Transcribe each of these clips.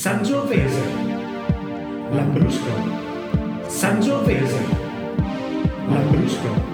Sangiovese, Lambrusco, Sangiovese, Lambrusco,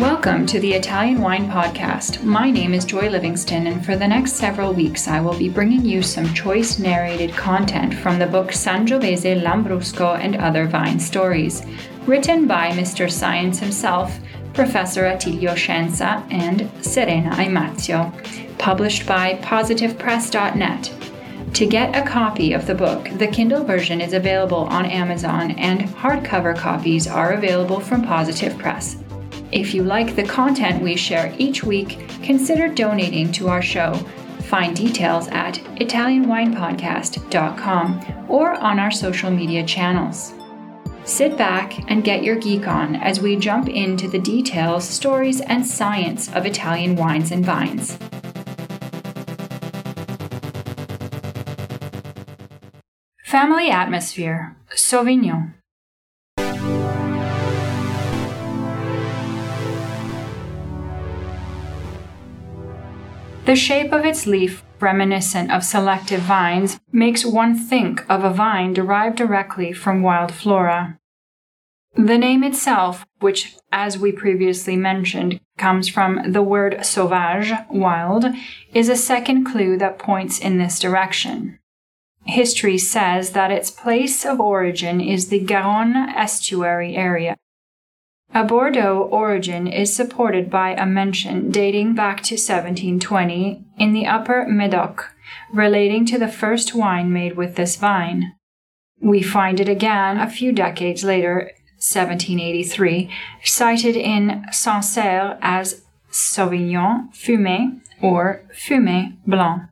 Welcome to the Italian Wine Podcast. My name is Joy Livingston, and for the next several weeks, I will be bringing you some choice narrated content from the book Sangiovese, Lambrusco, and Other Vine Stories, written by Mr. Science himself, Professor Attilio Scienza, and Serena Imazio, published by PositivePress.net. To get a copy of the book, the Kindle version is available on Amazon and hardcover copies are available from Positive Press. If you like the content we share each week, consider donating to our show. Find details at ItalianWinePodcast.com or on our social media channels. Sit back and get your geek on as we jump into the details, stories, and science of Italian wines and vines. Family atmosphere Sauvignon. The shape of its leaf, reminiscent of selective vines, makes one think of a vine derived directly from wild flora. The name itself, which, as we previously mentioned, comes from the word sauvage, wild, is a second clue that points in this direction. History says that its place of origin is the Garonne estuary area. A Bordeaux origin is supported by a mention dating back to 1720 in the Upper Medoc, relating to the first wine made with this vine. We find it again a few decades later, 1783, cited in Sancerre as Sauvignon Fumé or Fumé Blanc.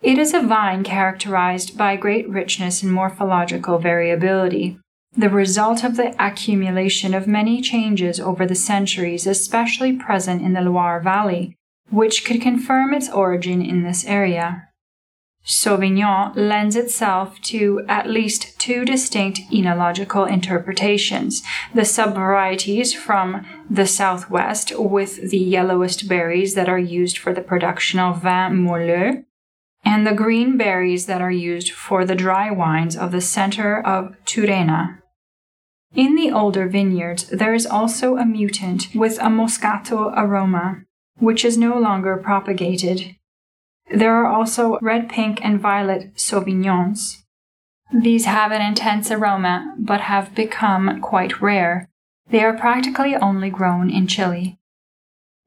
It is a vine characterized by great richness and morphological variability, the result of the accumulation of many changes over the centuries, especially present in the Loire Valley, which could confirm its origin in this area. Sauvignon lends itself to at least two distinct enological interpretations the subvarieties from the southwest, with the yellowest berries that are used for the production of vin moelleux, and the green berries that are used for the dry wines of the center of Turena. In the older vineyards, there is also a mutant with a moscato aroma, which is no longer propagated. There are also red, pink, and violet sauvignons. These have an intense aroma, but have become quite rare. They are practically only grown in Chile.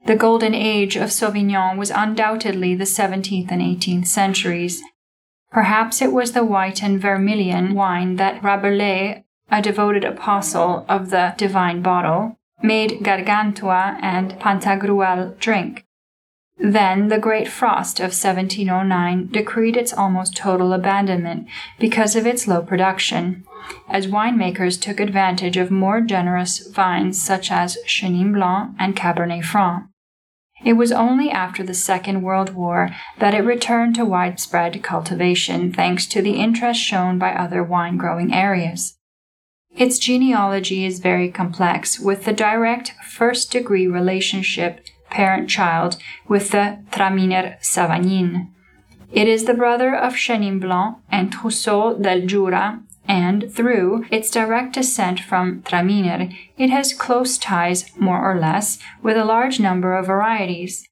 The golden age of Sauvignon was undoubtedly the 17th and 18th centuries. Perhaps it was the white and vermilion wine that Rabelais, a devoted apostle of the divine bottle, made Gargantua and Pantagruel drink. Then the great frost of 1709 decreed its almost total abandonment because of its low production, as winemakers took advantage of more generous vines such as Chenin Blanc and Cabernet Franc. It was only after the Second World War that it returned to widespread cultivation thanks to the interest shown by other wine growing areas. Its genealogy is very complex, with the direct first degree relationship parent child with the Traminer Savagnin. It is the brother of Chenin Blanc and Trousseau del Jura, and through its direct descent from Traminer, it has close ties, more or less, with a large number of varieties.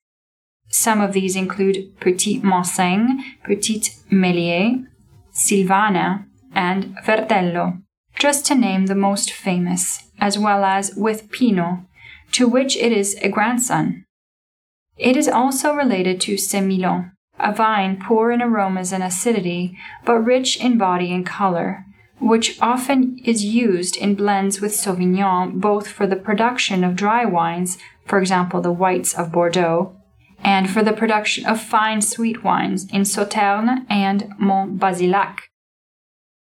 Some of these include Petit Manseng, Petit Meslier, Silvaner, and Verdelho, just to name the most famous, as well as with Pinot, to which it is a grandson. It is also related to Semillon, a vine poor in aromas and acidity, but rich in body and color, which often is used in blends with Sauvignon both for the production of dry wines, for example, the whites of Bordeaux, and for the production of fine sweet wines in Sauternes and Monbazillac.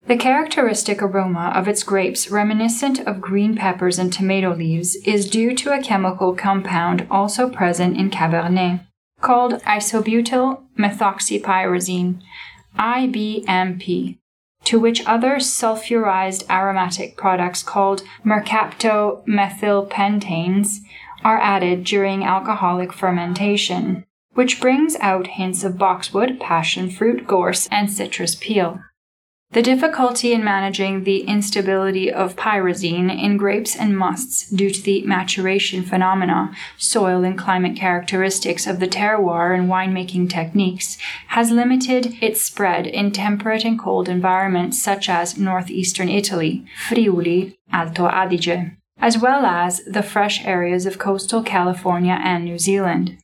The characteristic aroma of its grapes, reminiscent of green peppers and tomato leaves, is due to a chemical compound also present in Cabernet, called isobutyl methoxypyrazine, IBMP, to which other sulfurized aromatic products called mercaptomethylpentanes are added during alcoholic fermentation, which brings out hints of boxwood, passion fruit, gorse, and citrus peel. The difficulty in managing the instability of pyrazine in grapes and musts due to the maturation phenomena, soil and climate characteristics of the terroir and winemaking techniques has limited its spread in temperate and cold environments such as northeastern Italy, Friuli, Alto Adige, as well as the fresh areas of coastal California and New Zealand.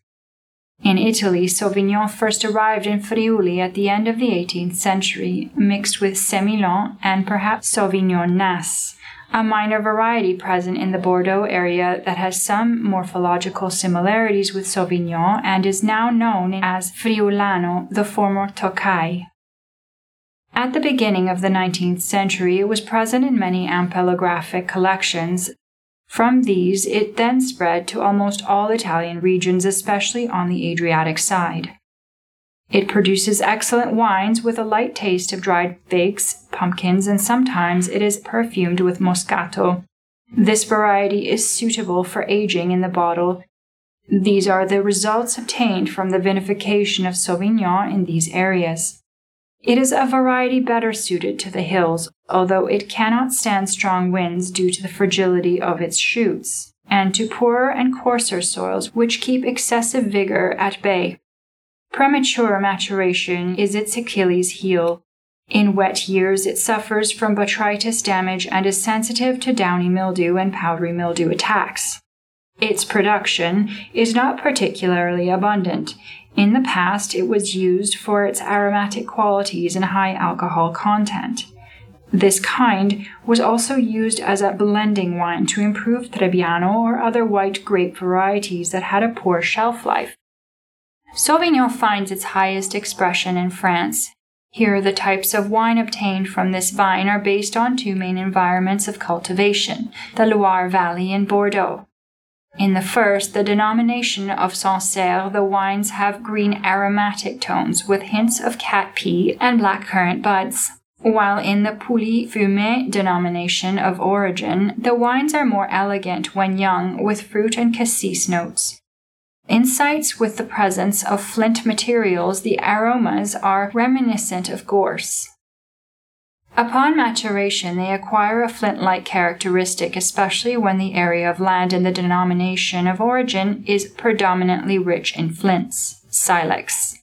In Italy, Sauvignon first arrived in Friuli at the end of the 18th century, mixed with Semillon and perhaps Sauvignonasse, a minor variety present in the Bordeaux area that has some morphological similarities with Sauvignon and is now known as Friulano, the former Tokai. At the beginning of the 19th century, it was present in many ampelographic collections, from these, it then spread to almost all Italian regions, especially on the Adriatic side. It produces excellent wines with a light taste of dried figs, pumpkins, and sometimes it is perfumed with moscato. This variety is suitable for aging in the bottle. These are the results obtained from the vinification of Sauvignon in these areas. It is a variety better suited to the hills, although it cannot stand strong winds due to the fragility of its shoots, and to poorer and coarser soils which keep excessive vigor at bay. Premature maturation is its Achilles heel. In wet years, it suffers from botrytis damage and is sensitive to downy mildew and powdery mildew attacks. Its production is not particularly abundant, in the past, it was used for its aromatic qualities and high alcohol content. This kind was also used as a blending wine to improve Trebbiano or other white grape varieties that had a poor shelf life. Sauvignon finds its highest expression in France. Here, the types of wine obtained from this vine are based on two main environments of cultivation the Loire Valley and Bordeaux. In the first, the denomination of Sancerre, the wines have green aromatic tones with hints of cat pee and blackcurrant buds, while in the Pouilly Fumé denomination of origin, the wines are more elegant when young with fruit and cassis notes. In sites with the presence of flint materials, the aromas are reminiscent of gorse. Upon maturation, they acquire a flint like characteristic, especially when the area of land in the denomination of origin is predominantly rich in flints, silex.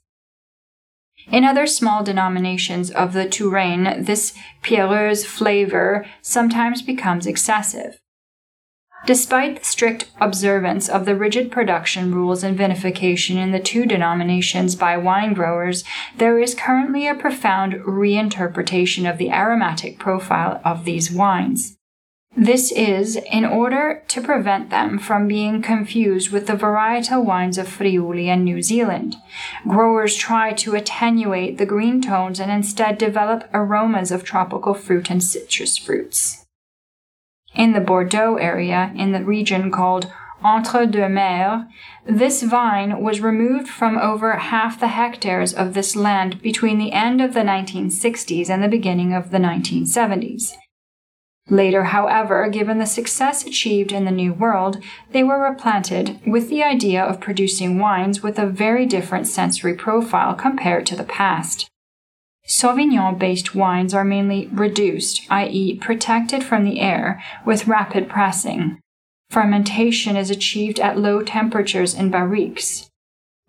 In other small denominations of the Touraine, this pierreuse flavor sometimes becomes excessive. Despite the strict observance of the rigid production rules and vinification in the two denominations by wine growers, there is currently a profound reinterpretation of the aromatic profile of these wines. This is in order to prevent them from being confused with the varietal wines of Friuli and New Zealand. Growers try to attenuate the green tones and instead develop aromas of tropical fruit and citrus fruits in the Bordeaux area in the region called Entre deux Mers, this vine was removed from over half the hectares of this land between the end of the 1960s and the beginning of the 1970s. Later, however, given the success achieved in the New World, they were replanted with the idea of producing wines with a very different sensory profile compared to the past. Sauvignon based wines are mainly reduced, i.e., protected from the air, with rapid pressing. Fermentation is achieved at low temperatures in barriques.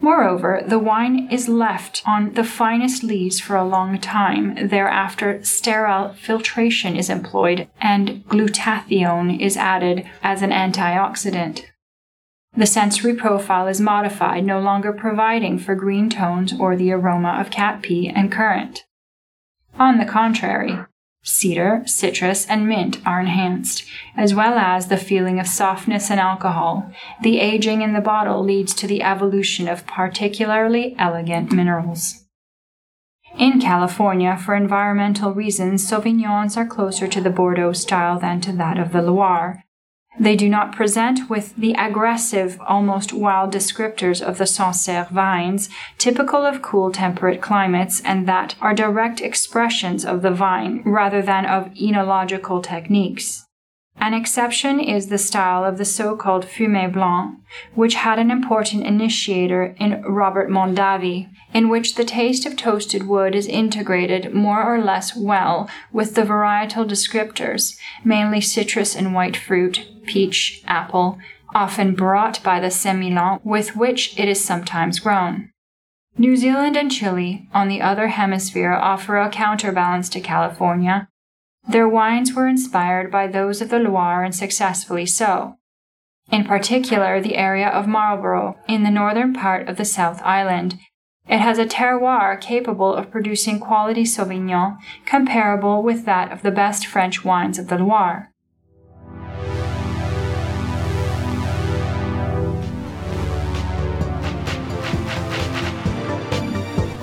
Moreover, the wine is left on the finest lees for a long time. Thereafter, sterile filtration is employed and glutathione is added as an antioxidant. The sensory profile is modified, no longer providing for green tones or the aroma of cat pee and currant. On the contrary, cedar, citrus, and mint are enhanced, as well as the feeling of softness and alcohol. The aging in the bottle leads to the evolution of particularly elegant minerals. In California, for environmental reasons, Sauvignons are closer to the Bordeaux style than to that of the Loire, They do not present with the aggressive, almost wild descriptors of the Sancerre vines, typical of cool temperate climates and that are direct expressions of the vine rather than of enological techniques. An exception is the style of the so-called Fumé Blanc, which had an important initiator in Robert Mondavi, in which the taste of toasted wood is integrated more or less well with the varietal descriptors, mainly citrus and white fruit, peach, apple, often brought by the Semillon with which it is sometimes grown. New Zealand and Chile, on the other hemisphere, offer a counterbalance to California, their wines were inspired by those of the Loire and successfully so. In particular, the area of Marlborough, in the northern part of the South Island. It has a terroir capable of producing quality Sauvignon comparable with that of the best French wines of the Loire.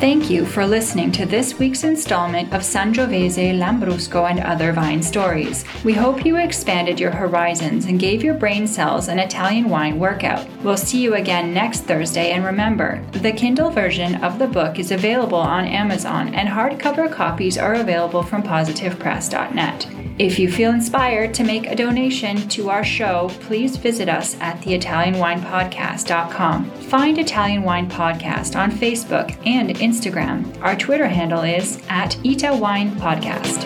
Thank you for listening to this week's installment of Sangiovese, Lambrusco, and Other Vine Stories. We hope you expanded your horizons and gave your brain cells an Italian wine workout. We'll see you again next Thursday, and remember, the Kindle version of the book is available on Amazon, and hardcover copies are available from positivepress.net. If you feel inspired to make a donation to our show, please visit us at theitalianwinepodcast.com. Find Italian Wine Podcast on Facebook and Instagram. Our Twitter handle is at Ita Wine Podcast.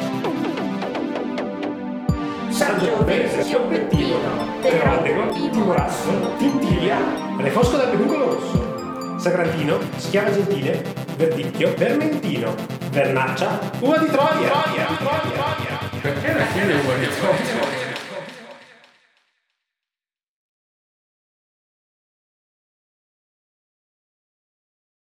Sangiovese, Schioppettino, Teroldego, Timorasso, Tintilia, Refosco del Peduncolo Rosso, Sagrantino, Schiava Gentile, Verdicchio, Vermentino, Vernaccia, Uva di Troia, Troia, Troia, Troia. 100개는 길래 이거